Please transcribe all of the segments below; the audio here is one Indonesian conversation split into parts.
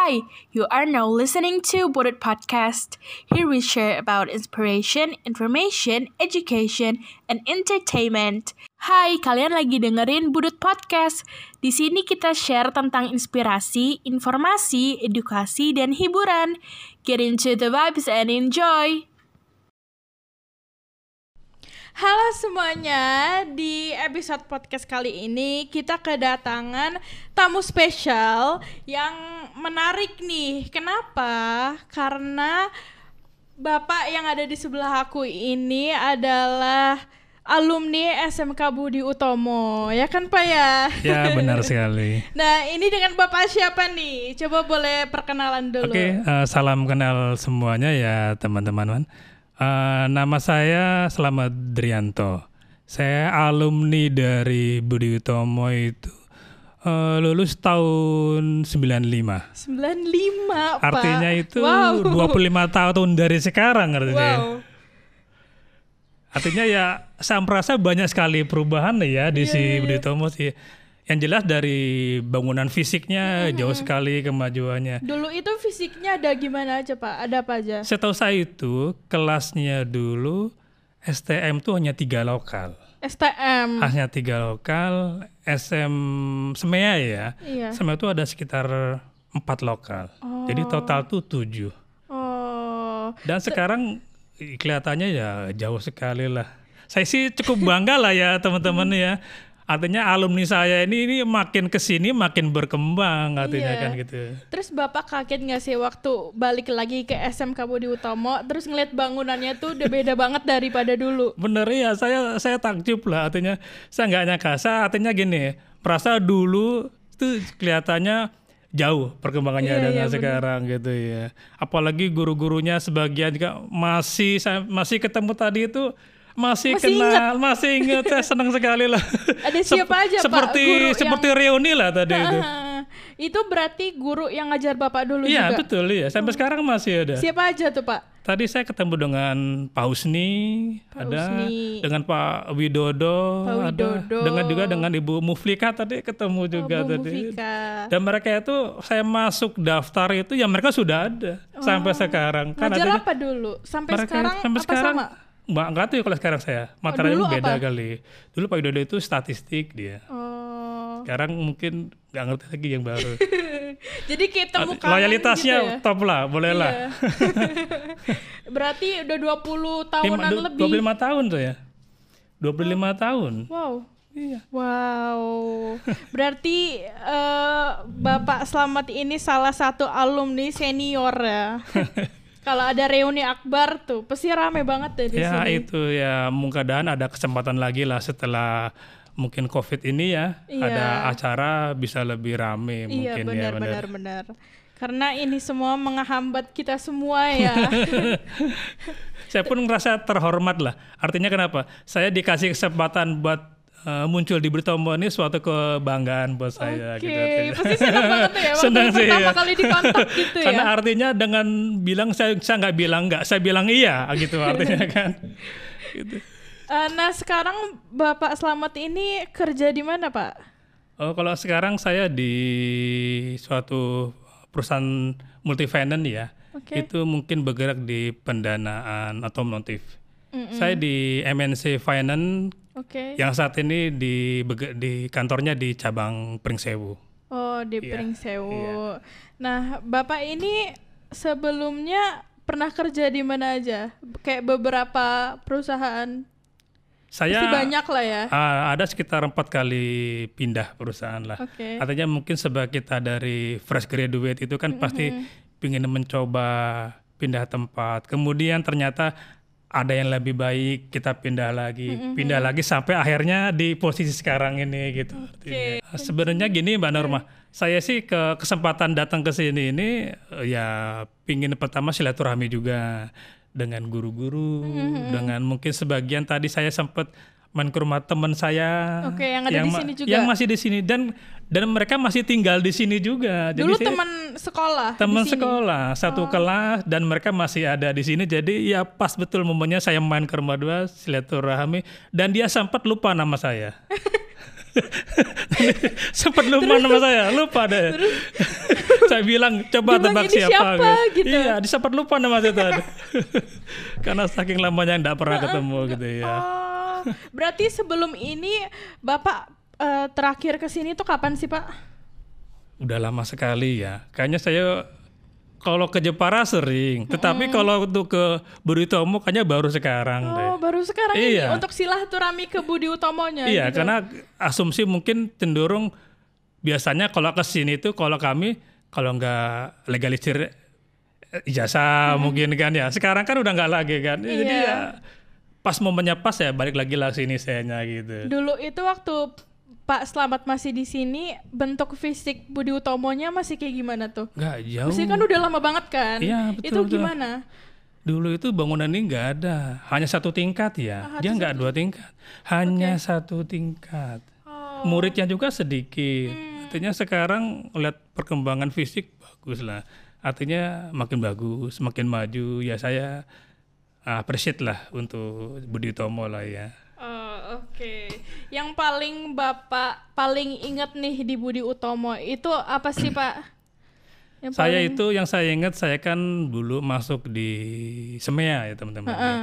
Hi, you are now listening to Budget Podcast. Here we share about inspiration, information, education, and entertainment. Hai, kalian lagi dengerin Budut Podcast. Di sini kita share tentang inspirasi, informasi, edukasi, dan hiburan. Get into the vibes and enjoy. Halo semuanya, di episode podcast kali ini kita kedatangan tamu spesial yang menarik nih. Kenapa? Karena Bapak yang ada di sebelah aku ini adalah alumni SMK Budi Utomo, ya kan Pak ya? Ya benar sekali. Nah ini dengan Bapak siapa nih? Coba boleh perkenalan dulu. Oke, uh, salam kenal semuanya ya teman-teman. Uh, nama saya Selamat Drianto. Saya alumni dari Budi Utomo itu uh, lulus tahun 95. 95, Pak. Artinya itu wow. 25 tahun dari sekarang artinya. Wow. Artinya ya saya merasa banyak sekali perubahan ya di Iya, si iya. Budi Utomo sih. Yang jelas dari bangunan fisiknya jauh sekali kemajuannya. Dulu itu fisiknya ada gimana aja Pak? Ada apa aja? Setahu saya itu kelasnya dulu STM tuh hanya tiga lokal. STM. Hanya tiga lokal, SM Semea ya. Iya. Semea itu ada sekitar empat lokal. Jadi total tuh tujuh. Oh. Dan sekarang kelihatannya ya jauh sekali lah. Saya sih cukup bangga lah ya teman-teman ya. Artinya alumni saya ini, ini makin ke sini makin berkembang artinya Iya. kan gitu. Terus Bapak kaget nggak sih waktu balik lagi ke SMK Budi Utomo, terus ngeliat bangunannya tuh udah beda banget daripada dulu. Bener ya, saya saya takjub lah artinya saya nggak nyangka. Saya artinya gini, merasa dulu itu kelihatannya jauh perkembangannya Iya, dengan bener. sekarang gitu ya. Apalagi guru-gurunya sebagian juga masih saya masih ketemu tadi itu masih, Masih kenal, masih ingat, saya senang sekali lah. Ada Sep- siapa aja, Pak, seperti, guru yang- Seperti reuni lah tadi itu. itu berarti guru yang ngajar Bapak dulu Iya juga. betul ya, sampai sekarang masih ada. Siapa aja tuh Pak? Tadi saya ketemu dengan Pak Husni, Pak ada Husni. dengan Pak Widodo, Pak ada Widodo. dengan juga dengan Ibu Muflika tadi ketemu juga Oh, Bu tadi. Mufika. Dan mereka itu saya masuk daftar itu ya mereka sudah ada sampai sekarang. Kan Ngajar apa dulu? Sampai mereka sekarang sampai apa sekarang sama? Mbak nggak tahu ya kalau sekarang saya materinya dulu beda apa? kali. Dulu Pak Widodo itu statistik dia. Oh. Sekarang mungkin nggak ngerti lagi yang baru. Jadi kita kangen Loyalitasnya gitu ya? top lah, boleh lah. Iya. Berarti udah 20 tahunan Lima- du- lebih. 25 tahun tuh ya. 25 tahun. Wow. Iya. Wow. Berarti eh, Bapak Slamet ini salah satu alumni senior ya. Kalau ada reuni akbar tuh, pasti rame banget deh di Ya sini. itu ya mudah-mudahan ada kesempatan lagi lah setelah mungkin COVID ini ya Iya. ada acara bisa lebih rame Iya mungkin benar ya benar benar. Karena ini semua menghambat kita semua ya. Saya pun merasa terhormat lah. Artinya kenapa? Saya dikasih kesempatan buat eh, muncul di Bertomo ini suatu kebanggaan buat saya. Oke, gitu, artinya. pasti senang banget ya waktu Senang sih, pertama ya. kali dikontak gitu ya. Karena artinya dengan bilang saya saya nggak bilang nggak, saya bilang iya gitu artinya kan. Gitu. Eh, nah sekarang Bapak Slamet ini kerja di mana Pak? Oh, kalau sekarang saya di suatu perusahaan multifinance ya. Oke. Itu mungkin bergerak di pendanaan otomotif. Saya di MNC Finance Oke. yang saat ini di di kantornya di cabang Pringsewu. Oh di Iya, Pringsewu. Nah Bapak ini sebelumnya pernah kerja di mana aja? Kayak beberapa perusahaan. Saya Pasti banyak lah ya. ah, ada sekitar empat kali pindah perusahaan lah. Oke. Artinya mungkin sebagai kita dari fresh graduate itu kan pasti ingin mencoba pindah tempat. Kemudian ternyata ada yang lebih baik, kita pindah lagi, pindah lagi sampai akhirnya di posisi sekarang ini gitu. artinya. Sebenarnya gini Mbak Norma, saya sih ke kesempatan datang ke sini ini eh, ya pingin pertama silaturahmi juga dengan guru-guru, dengan mungkin sebagian tadi saya sempat main ke rumah teman saya Oke, yang ada di ma- sini juga. yang masih di sini dan dan mereka masih tinggal di sini juga. Dulu saya- teman sekolah. di teman sini? Oh. sekolah satu kelas dan mereka masih ada di sini jadi ya pas betul momennya saya main ke rumah dua silaturahmi dan dia sempat lupa nama saya Sempat lupa nama saya, lupa deh. saya bilang coba Bilang, tebak "Ini siapa, siapa?" gitu. Iya, sempat lupa nama saya tadi. Karena saking lamanya tidak pernah ketemu gitu ya. Oh, berarti sebelum ini Bapak eh, terakhir ke sini tuh kapan sih, Pak? Udah lama sekali ya. Kayaknya saya kalau ke Jepara sering, tetapi kalau untuk ke Buritomo kayaknya baru sekarang deh. Oh, baru sekarang ini Iya. untuk silaturahmi ke Budi Utomonya Iya, gitu. karena asumsi mungkin cenderung biasanya kalau ke sini itu kalau kami kalau nggak legalisir ijazah mungkin kan ya. Sekarang kan udah nggak lagi kan. Jadi Iya. ya pas momennya pas ya balik lagi lah sini sayanya gitu. Dulu itu waktu Pak Slamet masih di sini, bentuk fisik Budi Utomonya masih kayak gimana tuh? Nggak jauh. Pasti kan udah lama banget kan? Iya, betul, Itu betul. gimana? Dulu itu bangunan ini nggak ada, hanya satu tingkat ya. Dia nggak dua tingkat, hanya satu tingkat. Oh, Muridnya juga sedikit. Artinya sekarang lihat perkembangan fisik bagus lah. Artinya makin bagus, makin maju. Ya saya appreciate lah untuk Budi Utomo lah ya. oh, oke. Yang paling Bapak paling inget nih di Budi Utomo itu apa sih, Pak? Yang Saya paling- itu yang saya ingat saya kan dulu masuk di Semea ya teman-teman. ya. Heeh.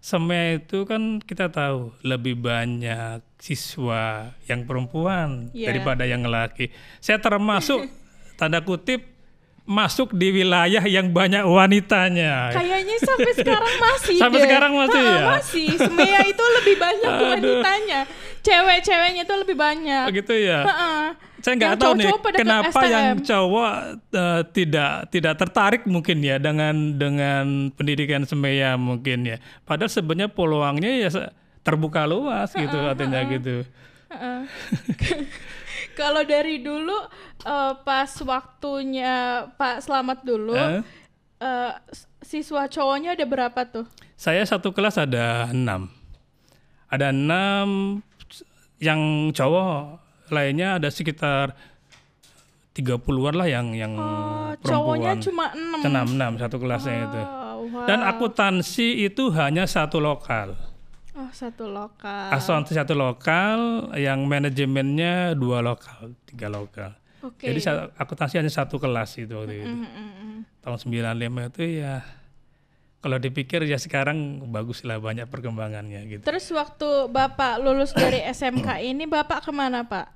Semea itu kan kita tahu lebih banyak siswa yang perempuan Iya. daripada yang laki. Saya termasuk tanda kutip masuk di wilayah yang banyak wanitanya. Kayaknya sampai sekarang masih Sampai deh. sekarang masih ya? Masih. Semea itu lebih banyak wanitanya. Cewek-ceweknya itu lebih banyak. Begitu ya. Ha-ha. Saya nggak tahu nih kenapa STM. yang cowok eh, tidak tidak tertarik mungkin ya dengan dengan pendidikan semea mungkin ya. Padahal sebenarnya peluangnya ya terbuka luas gitu artinya gitu. Heeh. Kalau dari dulu eh, pas waktunya Pak Slamet dulu, eh, s- siswa cowoknya ada berapa tuh? Saya satu kelas ada enam. Ada enam yang cowok, lainnya ada sekitar 30-an lah yang yang Oh, cowoknya perempuan. cuma enam. enam enam satu kelasnya itu. Oh, wow. Dan akuntansi itu hanya satu lokal. Oh, satu lokal. Asuransi satu lokal, yang manajemennya dua lokal, tiga lokal. Oke. Jadi akuntansi hanya satu kelas itu waktu itu. Mm, mm, mm. Tahun 95 itu ya kalau dipikir ya sekarang bagus lah banyak perkembangannya gitu. Terus waktu Bapak lulus dari SMK ini, Bapak ke mana Pak?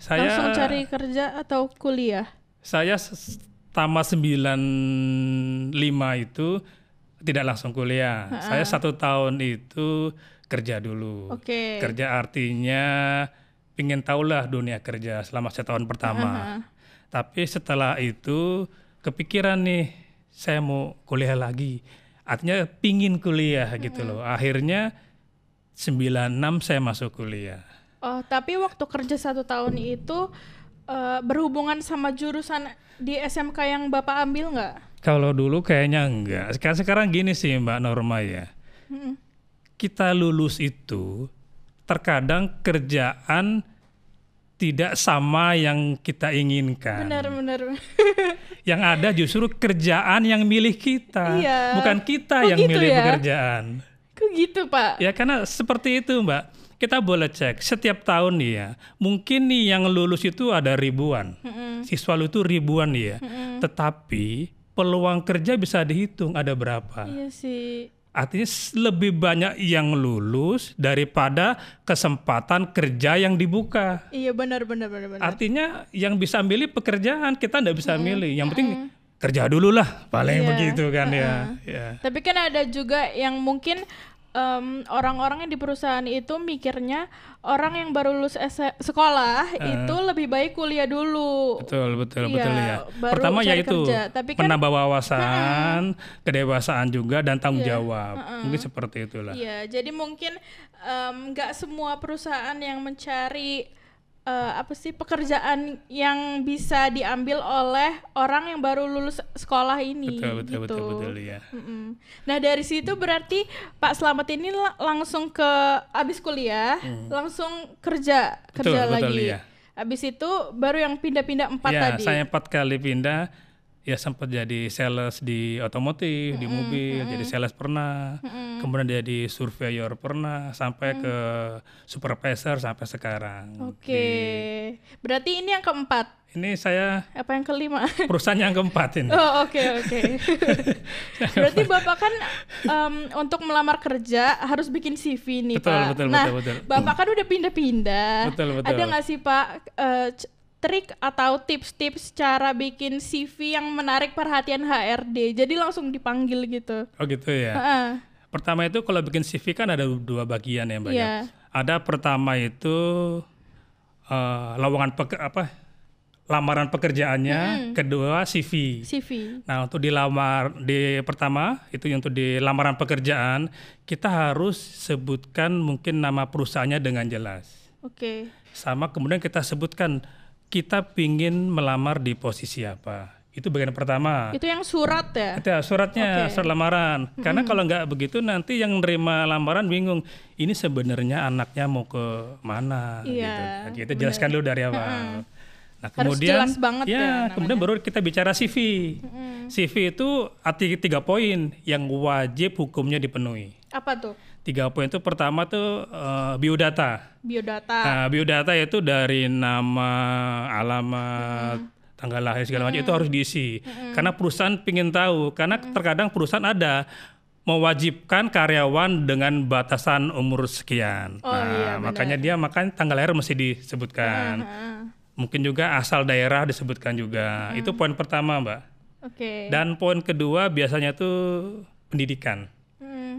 Saya Langsung cari kerja atau kuliah? saya tamat 95 itu tidak langsung kuliah. Saya satu tahun itu kerja dulu. Oke. Kerja artinya pingin tahulah dunia kerja selama setahun pertama. Tapi setelah itu kepikiran nih saya mau kuliah lagi. Artinya pingin kuliah gitu loh. Akhirnya 96 saya masuk kuliah. Oh, tapi waktu kerja satu tahun itu eh, berhubungan sama jurusan di SMK yang Bapak ambil nggak? Kalau dulu kayaknya enggak. Sekarang sekarang gini sih Mbak Norma ya. Mm-mm. Kita lulus itu terkadang kerjaan tidak sama yang kita inginkan. Benar, benar. Yang ada justru kerjaan yang milih kita, Iya. bukan kita Kok yang gitu milih ya? pekerjaan. Kok gitu, Pak? Ya karena seperti itu Mbak. Kita boleh cek setiap tahun nih ya. Mungkin nih yang lulus itu ada ribuan. Mm-mm. Siswa lu itu ribuan ya. Tetapi peluang kerja bisa dihitung ada berapa. Iya sih. Artinya lebih banyak yang lulus daripada kesempatan kerja yang dibuka. Iya benar benar benar benar. Artinya yang bisa milih pekerjaan kita ndak bisa milih. Yang penting kerja dulu lah, paling Iya. begitu kan ya. ya. Tapi kan ada juga yang mungkin em, orang-orang yang di perusahaan itu mikirnya orang yang baru lulus S- sekolah itu lebih baik kuliah dulu. Betul, betul, Iya, betul ya. baru Pertama yaitu kerja. Tapi kan- menambah wawasan, kedewasaan juga dan tanggung jawab. Mungkin seperti itulah. Iya, jadi mungkin em, nggak semua perusahaan yang mencari eh, apa sih pekerjaan yang bisa diambil oleh orang yang baru lulus sekolah ini. Betul, betul, gitu. betul, betul ya. Mm-mm. Nah dari situ berarti Pak Slamet ini la- langsung ke abis kuliah, langsung kerja. Betul, kerja betul, lagi. iya. Abis itu baru yang pindah-pindah empat ya, tadi. saya empat kali pindah. Ya sempat jadi sales di otomotif, di mobil, jadi sales pernah, kemudian jadi surveyor pernah, sampai ke supervisor sampai sekarang. Oke. Berarti ini yang keempat. Ini saya Apa yang kelima? perusahaan yang keempat ini. Oh oke oke. Berarti bapak kan em, untuk melamar kerja harus bikin CV nih Betul, pak. betul, nah betul, betul. bapak kan udah pindah-pindah. Betul, betul. Ada nggak sih pak eh, c- trik atau tips-tips cara bikin CV yang menarik perhatian HRD? Jadi langsung dipanggil gitu. Oh gitu ya. Heeh. Pertama itu kalau bikin CV kan ada dua bagian ya Mbak. ya. Iya. Ada pertama itu eh, lowongan peke- apa? lamaran pekerjaannya, kedua CV. CV. Nah, untuk dilamar di pertama itu untuk di lamaran pekerjaan, kita harus sebutkan mungkin nama perusahaannya dengan jelas. Oke. Sama kemudian kita sebutkan kita pingin melamar di posisi apa. Itu bagian pertama. Itu yang surat ya? Ada suratnya, surat lamaran. Karena kalau nggak begitu nanti yang nerima lamaran bingung. Ini sebenarnya anaknya mau ke mana? Iya, gitu. Kita jelaskan dulu dari awal. Nah Harus kemudian, jelas banget ya ya, namanya. kemudian baru kita bicara CV. CV itu arti tiga poin yang wajib hukumnya dipenuhi. Apa tuh? Tiga poin itu pertama tuh eh, biodata. Biodata. Nah, biodata itu dari nama, alamat, tanggal lahir segala macam itu harus diisi. Karena perusahaan pingin tahu. Karena terkadang perusahaan ada mewajibkan karyawan dengan batasan umur sekian. Oh, nah, iya, benar. makanya dia makan tanggal lahir mesti disebutkan. Heeh. Mungkin juga asal daerah disebutkan juga. Itu poin pertama, Mbak. Oke. Dan poin kedua biasanya tuh pendidikan Hmm.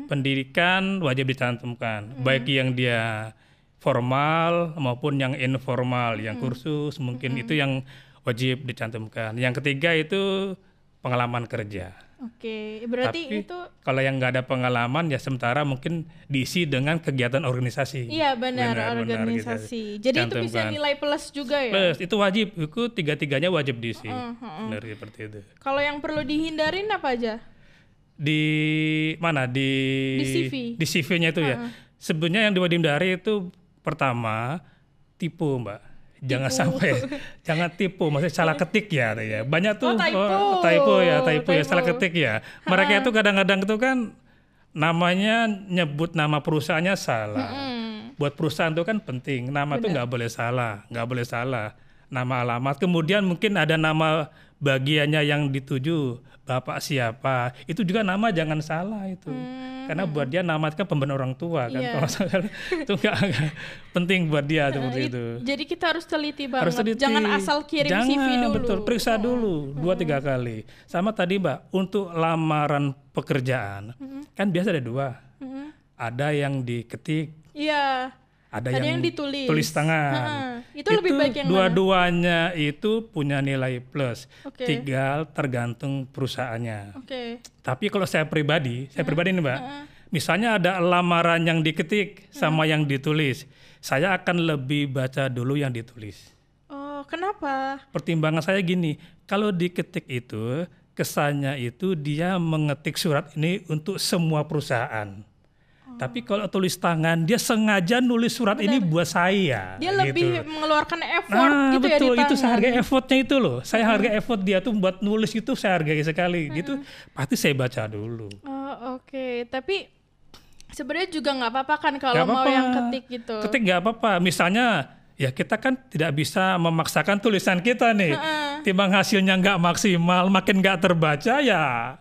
Pendidikan wajib dicantumkan. Baik yang dia formal maupun yang informal yang kursus mungkin itu yang wajib dicantumkan. Yang ketiga itu pengalaman kerja. Oke, berarti Tapi itu kalau yang nggak ada pengalaman ya sementara mungkin diisi dengan kegiatan organisasi. Iya benar, Benar, benar, organisasi. Jadi itu bisa Cantumkan. nilai plus juga ya. plus itu wajib. Itu tiga tiganya wajib diisi. Uh-huh. benar seperti itu. Kalau yang perlu dihindarin apa aja? Di mana? Di Di CV. di CV-nya itu ya. Sebenarnya yang diwajib dari itu pertama tipu mbak. Jangan sampai jangan tipu. Maksudnya salah ketik ya ya. Banyak tuh Oh, typo. oh, typo ya typo ya Typo. salah ketik ya. Mereka itu kadang-kadang itu kan namanya nyebut nama perusahaannya salah. Hmm. buat perusahaan itu kan penting. Nama tuh nggak boleh salah nggak boleh salah. Nama alamat. Kemudian mungkin ada nama bagiannya yang dituju bapak siapa itu juga nama jangan salah itu karena buat dia nama itu kan pemberian orang tua kan Hmm. Iya. kalau salah itu nggak nggak penting buat dia seperti It- itu Jadi kita harus teliti banget. harus teliti. Jangan asal kirim Jangan, CV dulu. betul periksa dulu dua tiga kali sama tadi mbak untuk lamaran pekerjaan kan biasa ada dua Mm-mm. ada yang diketik Iya. Ada, Ada yang, yang ditulis. tulis tangan. Heeh. Itu lebih baik yang dua-duanya itu punya nilai plus. Oke. Tinggal tergantung perusahaannya. Oke. Tapi kalau saya pribadi, saya pribadi nih mbak, misalnya ada lamaran yang diketik sama yang ditulis, saya akan lebih baca dulu yang ditulis. Oh, kenapa? Pertimbangan saya gini, kalau diketik itu kesannya itu dia mengetik surat ini untuk semua perusahaan. Tapi kalau tulis tangan, dia sengaja nulis surat ini buat saya. Dia gitu. lebih mengeluarkan effort Nah, gitu ya di betul itu tangan. saya hargai effortnya itu loh. Saya hargai effort dia tuh buat nulis itu saya hargai sekali. Gitu pasti saya baca dulu. Oh, oke. Tapi sebenarnya juga nggak apa-apa kan kalau Nggak mau apa-apa. yang ketik gitu. Ketik nggak apa-apa. Misalnya ya kita kan tidak bisa memaksakan tulisan kita nih. Timbang hasilnya nggak maksimal, makin nggak terbaca ya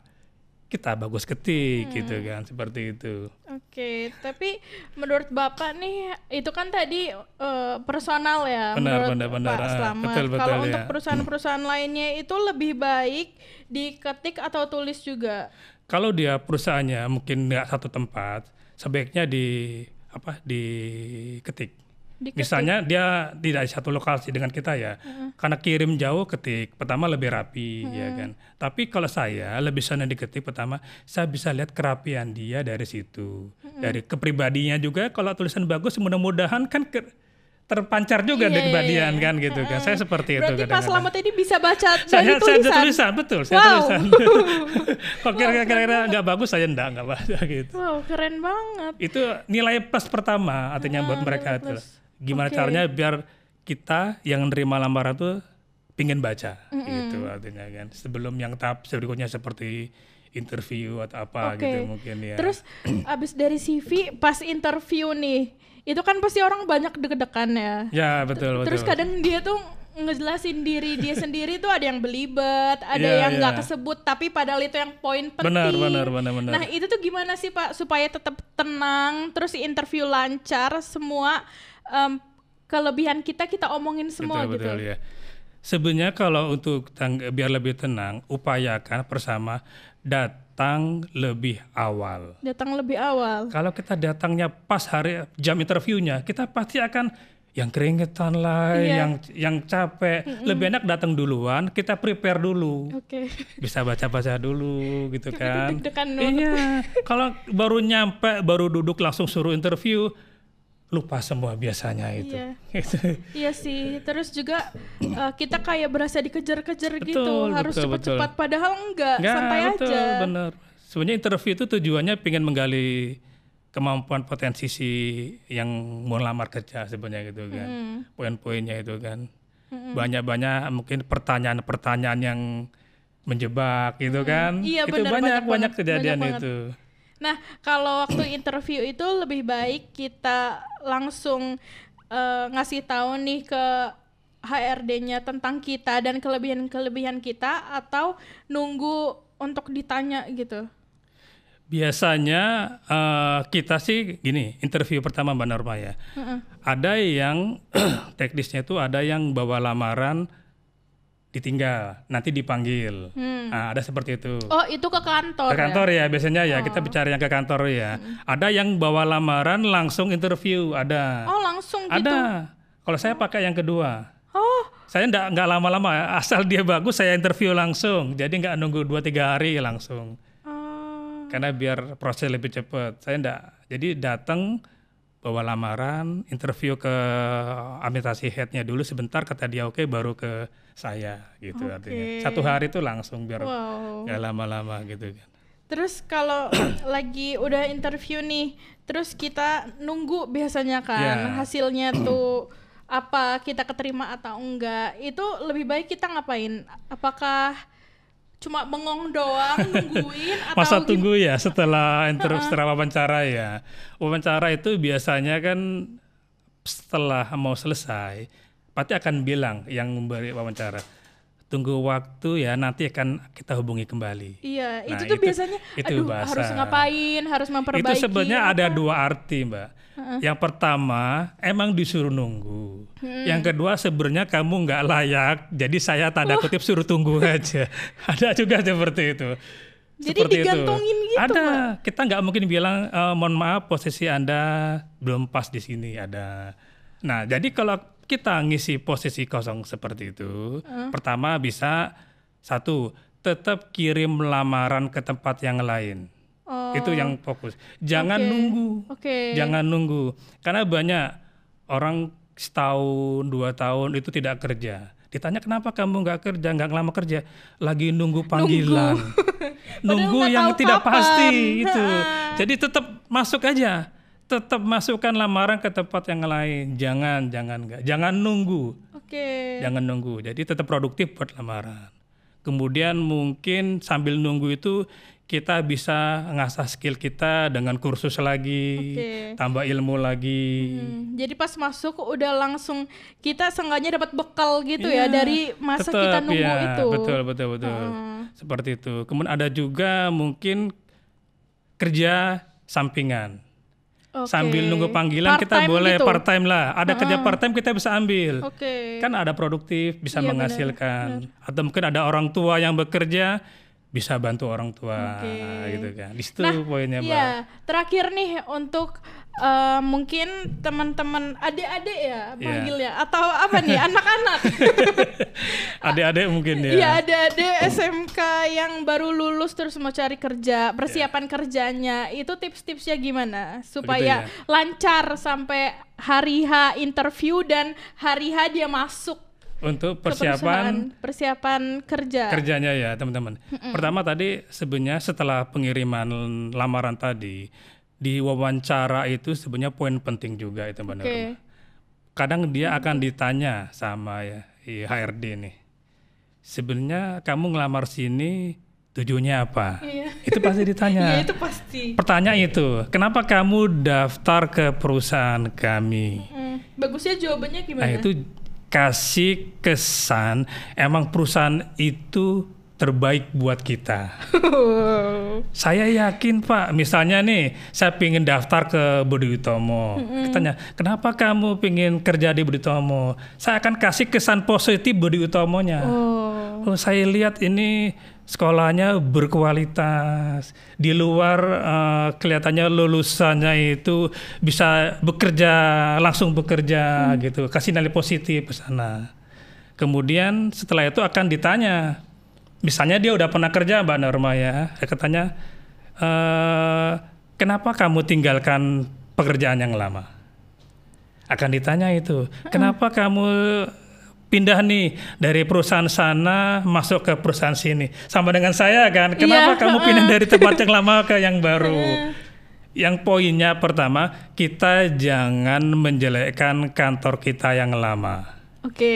kita bagus ketik gitu kan seperti itu. Oke, tapi menurut Bapak nih itu kan tadi eh, personal ya Benar, menurut benar, benar. Pak Ah, Slamet. betul, betul, Kalau ya. untuk perusahaan-perusahaan lainnya itu lebih baik diketik atau tulis juga. Kalau dia perusahaannya mungkin nggak satu tempat, sebaiknya di apa diketik. Diketik. Misalnya dia tidak di satu lokasi dengan kita ya, karena kirim jauh ketik, pertama lebih rapi ya kan. Tapi kalau saya lebih senang diketik pertama, saya bisa lihat kerapian dia dari situ, dari kepribadiannya juga. Kalau tulisan bagus, mudah-mudahan kan ke- terpancar juga Iya, dari iya, kepribadian iya. kan gitu kan. Saya seperti itu Berarti Pak kadang-kadang. Slamet ini bisa baca Saya, dari saya tulisan. tulisan, betul, saya Wow. tulisan. Kalau kira-kira nggak bagus, saya enggak, nggak baca gitu. Wow, keren banget. Itu nilai plus pertama artinya buat mereka itu. Gimana caranya biar kita yang nerima lamaran tuh pingin baca gitu artinya kan sebelum yang tahap berikutnya seperti interview atau apa Oke. gitu mungkin ya Terus abis dari CV pas interview nih, itu kan pasti orang banyak deg-degan ya. ya betul Terus betul kadang dia tuh ngejelasin diri dia sendiri tuh ada yang belibet, ada Iya, yang nggak iya. kesebut tapi padahal itu yang poin penting. benar benar benar benar Nah itu tuh gimana sih Pak supaya tetap tenang, terus interview lancar, semua em, kelebihan kita kita omongin semua betul gitu. betul ya sebenarnya kalau untuk tang- biar lebih tenang upayakan bersama datang lebih awal Datang lebih awal. Kalau kita datangnya pas hari jam interviewnya, kita pasti akan yang keringetan lah, Iya. yang yang capek. Lebih enak datang duluan, kita prepare dulu. Oke. Bisa baca-baca dulu gitu kan. Iya. Kalau baru nyampe, baru duduk langsung suruh interview, lupa semua biasanya itu. Iya. Itu. Iya sih, terus juga eh, kita kayak berasa dikejar-kejar gitu, Betul, harus cepat-cepat. Padahal enggak, Nggak, santai betul, aja. bener. Sebenarnya interview itu tujuannya pengen menggali kemampuan potensi si yang mau lamar kerja sebenarnya gitu kan. Poin-poinnya itu kan. Banyak-banyak mungkin pertanyaan-pertanyaan yang menjebak gitu kan. Iya, itu bener, banyak banyak banyak kejadian banyak banget. Nah, kalau waktu interview itu lebih baik kita langsung eh, ngasih tahu nih ke HRD-nya tentang kita dan kelebihan-kelebihan kita atau nunggu untuk ditanya gitu. Biasanya eh, kita sih gini, interview pertama Mbak Norma ya. Ada yang teknisnya itu ada yang bawa lamaran ditinggal, nanti dipanggil. Nah, ada seperti itu. Oh, itu ke kantor. Ke ya? kantor ya biasanya ya, kita bicara yang ke kantor ya. Ada yang bawa lamaran langsung interview, ada. Oh, langsung gitu. ada. Kalau saya pakai yang kedua. Oh, Saya nggak nggak lama-lama, asal dia bagus saya interview langsung. Jadi nggak nunggu 2-3 hari langsung. oh. Karena biar proses lebih cepat. Saya nggak. Jadi datang bawa lamaran, interview ke administrasi headnya dulu sebentar, kata dia oke, baru ke saya gitu artinya. Satu hari itu langsung biar Wow. lama-lama gitu kan. Terus kalau lagi udah interview nih, terus kita nunggu biasanya kan Ya. hasilnya tuh apa kita keterima atau enggak. Itu lebih baik kita ngapain? Apakah cuma bengong doang nungguin atau Masa tunggu ya setelah interview setelah wawancara ya. Wawancara itu biasanya kan setelah mau selesai, pasti akan bilang yang memberi wawancara, tunggu waktu ya nanti akan kita hubungi kembali. Iya, Nah, itu tuh itu- biasanya itu aduh bahasa. harus ngapain, harus memperbaiki. itu sebenarnya ada apa. dua arti mbak. Yang pertama emang disuruh nunggu. Yang kedua sebenarnya kamu nggak layak, jadi saya tanda kutip suruh tunggu aja. ada juga seperti itu. Jadi Seperti itu. digantungin gitu, Ada. Kita nggak mungkin bilang "Eh, mohon maaf posisi anda belum pas di sini ada. Nah jadi kalau kita ngisi posisi kosong seperti itu, pertama bisa satu tetap kirim lamaran ke tempat yang lain. Oh, Itu yang fokus. Jangan Oke. nunggu. Oke. Jangan nunggu. Karena banyak orang setahun, dua tahun itu tidak kerja. Ditanya kenapa kamu nggak kerja, nggak lama kerja? Lagi nunggu panggilan. nunggu nggak yang tidak kapan. pasti itu. Jadi tetap masuk aja. Tetap masukkan lamaran ke tempat yang lain. Jangan, jangan nggak. Jangan nunggu. Oke. Jangan nunggu. Jadi tetap produktif buat lamaran. Kemudian mungkin sambil nunggu itu kita bisa ngasah skill kita dengan kursus lagi, Oke. tambah ilmu lagi. Hmm, jadi pas masuk udah langsung kita seenggaknya dapat bekal gitu Iya, ya dari masa kita tetap, nunggu ya, itu. Betul, betul, betul. Seperti itu. Kemudian ada juga mungkin kerja sampingan. Oke. Sambil nunggu panggilan kita Part-time boleh gitu? part time lah. Ada kerja part time kita bisa ambil. Oke. Kan ada produktif, bisa Iya, menghasilkan. Atau mungkin ada orang tua yang bekerja bisa bantu orang tua Oke. gitu kan. Di situ Nah, poinnya, Mbak. Iya, terakhir nih untuk eh, mungkin teman-teman adik-adik ya Iya. panggilnya atau apa nih anak-anak. Adik-adik mungkin ya. Iya, adik-adik SMK yang baru lulus terus mau cari kerja, persiapan kerjanya itu tips-tipsnya gimana supaya ya. lancar sampai hari H interview dan hari H dia masuk Untuk persiapan persiapan kerja. kerjanya ya teman-teman. Pertama tadi sebenarnya setelah pengiriman lamaran tadi di wawancara itu sebenarnya poin penting juga itu Mbak. Nurma. Kadang dia akan ditanya sama ya HRD nih. sebenarnya kamu ngelamar sini tujuannya apa? Iya. Itu pasti ditanya. Iya itu pasti. Pertanyaan itu, kenapa kamu daftar ke perusahaan kami? Mm, bagusnya jawabannya gimana? Nah itu kasih kesan emang perusahaan itu terbaik buat kita. Saya yakin Pak, misalnya nih saya pingin daftar ke Budi Utomo. Katanya, kenapa kamu pingin kerja di Budi Utomo? Saya akan kasih kesan positif Budi Utomonya. oh. Oh, saya lihat ini sekolahnya berkualitas. Di luar eh, kelihatannya lulusannya itu bisa bekerja langsung bekerja gitu. Kasih nilai positif ke sana. Kemudian setelah itu akan ditanya, misalnya dia udah pernah kerja Mbak Norma ya, katanya eh, kenapa kamu tinggalkan pekerjaan yang lama? Akan ditanya itu, kenapa kamu pindah nih dari perusahaan sana masuk ke perusahaan sini? Sama dengan saya kan kenapa Iya, kamu pindah dari tempat yang lama ke yang baru? Yang poinnya pertama kita jangan menjelekkan kantor kita yang lama Oke,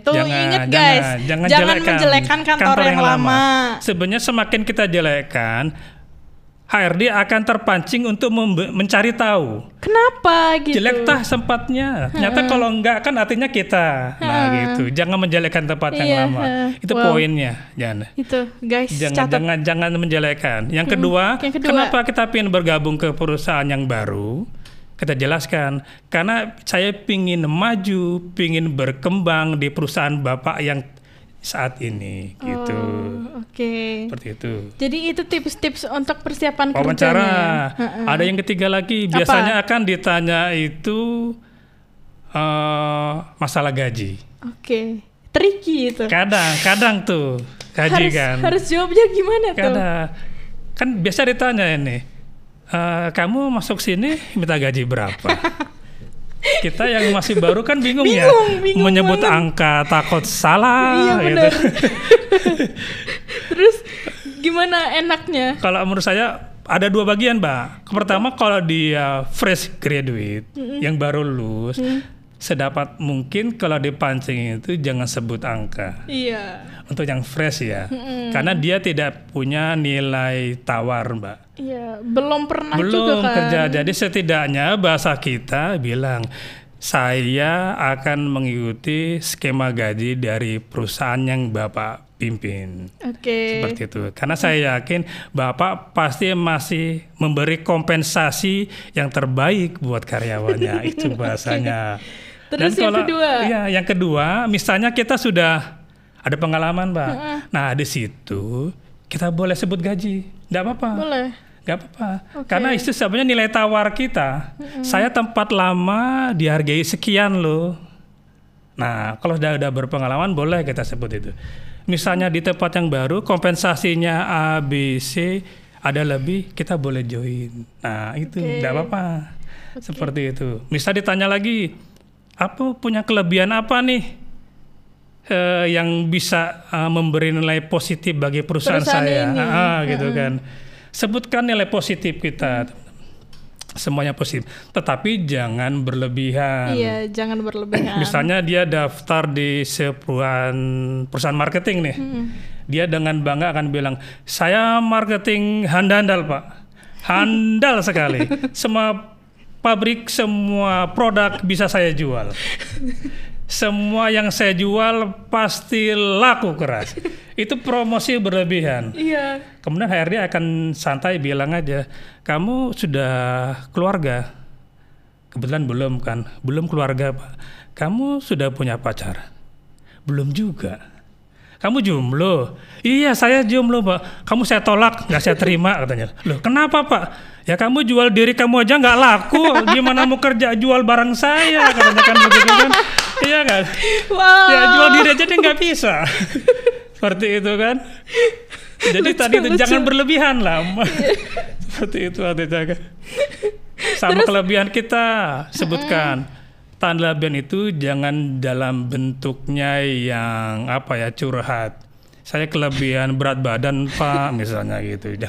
tuh jangan, inget jangan, guys, jangan, jangan jelekkan menjelekkan kantor, yang, lama. Sebenarnya semakin kita jelekkan, HRD akan terpancing untuk mencari tahu. Kenapa gitu? Jelek tah sempatnya. Ternyata kalau enggak kan artinya kita. Nah gitu. Jangan menjelekkan tempat yang Iya, lama. Itu Wow. poinnya. Jangan. Itu guys, Jangan, catat. jangan, jangan menjelekkan. Yang kedua, yang kedua. kenapa kita ingin bergabung ke perusahaan yang baru? Kita jelaskan, karena saya pingin maju, pingin berkembang di perusahaan bapak yang saat ini, gitu. Oh, Oke. Seperti itu. Jadi itu tips-tips untuk persiapan Wawancara. kerjanya. Ada yang ketiga lagi, biasanya akan ditanya itu eh, masalah gaji. Oke. Tricky itu. Kadang, kadang tuh gaji harus, kan. harus jawabnya gimana tuh? Kadang kan biasa ditanya ini, "Eh, kamu masuk sini minta gaji berapa? Kita yang masih baru kan bingung, ya, Bingung, bingung menyebut banget. angka takut salah. Iya gitu. Terus gimana enaknya? Kalau menurut saya ada dua bagian, Mbak. Pertama kalau dia fresh graduate yang baru lulus, sedapat mungkin kalau dipancing itu jangan sebut angka. Iya. Untuk yang fresh ya. Karena dia tidak punya nilai tawar, Mbak. Iya, belum pernah juga Belum kan. kerja. Jadi setidaknya bahasa kita bilang saya akan mengikuti skema gaji dari perusahaan yang Bapak pimpin. Oke. Seperti itu. Karena saya yakin Bapak pasti masih memberi kompensasi yang terbaik buat karyawannya. Itu bahasanya. Terus yang kedua? Iya, yang kedua, misalnya kita sudah ada pengalaman, Mbak. Nah, di situ kita boleh sebut gaji. Tidak apa-apa. Boleh. Gak apa-apa. Oke. Karena itu sebenarnya nilai tawar kita. Saya tempat lama dihargai sekian loh. Nah, kalau sudah udah berpengalaman boleh kita sebut itu. Misalnya di tempat yang baru kompensasinya A, B, C ada lebih kita boleh join. Nah, itu tidak apa-apa. Seperti itu. Misal ditanya lagi, apa punya kelebihan apa nih? eh, yang bisa eh, memberi nilai positif bagi perusahaan, Perusahaan saya, ini. Ah, gitu kan. Sebutkan nilai positif kita, semuanya positif. Tetapi jangan berlebihan. Iya, jangan berlebihan. Misalnya dia daftar di sebuah perusahaan marketing nih, dia dengan bangga akan bilang, saya marketing handal pak, handal sekali, semua pabrik, semua produk bisa saya jual. Semua yang saya jual pasti laku keras. Itu promosi berlebihan. Iya. Kemudian HRD akan santai bilang aja, kamu sudah keluarga? Kebetulan belum kan, belum keluarga pak. Kamu sudah punya pacar? Belum juga. Kamu jomblo? Iya saya jomblo pak. Kamu saya tolak, nggak saya terima katanya. Loh kenapa pak? Ya kamu jual diri kamu aja nggak laku, gimana mau kerja jual barang saya? Katanya kan begitu kan? Iya kan? Wow. Ya jual diri aja dia nggak bisa. Seperti itu kan? Jadi Lucu, tadi itu lucu. jangan berlebihan lah. Seperti itu artinya kan. Sama kelebihan kita sebutkan. Tanda lebihan itu jangan dalam bentuknya yang apa ya curhat. Saya kelebihan berat badan pak misalnya gitu.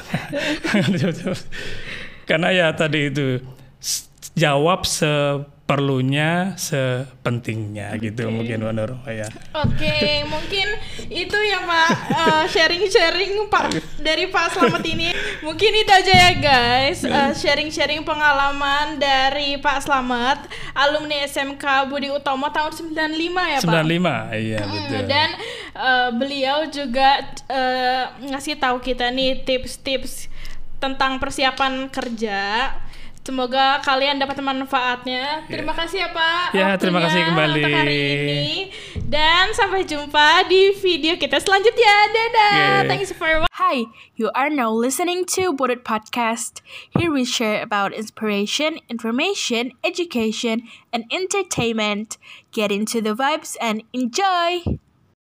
Karena ya tadi itu jawab perlunya sepentingnya gitu mungkin menurut saya. Oke, mungkin itu ya Pak eh, sharing-sharing Pak dari Pak Slamet ini. Mungkin itu aja ya guys, eh, sharing-sharing pengalaman dari Pak Slamet, alumni SMK Budi Utomo tahun 95 ya Pak. 95, iya Hmm, betul. Dan eh, beliau juga eh, ngasih tahu kita nih tips-tips tentang persiapan kerja. Semoga kalian dapat manfaatnya. Terima kasih ya Pak. Ya, terima waktunya kasih kembali. Untuk hari ini. Dan sampai jumpa di video kita selanjutnya. Dadah. Yeah. Thanks for wa- Hi, you are now listening to Bodit Podcast. Here we share about inspiration, information, education, and entertainment. Get into the vibes and enjoy.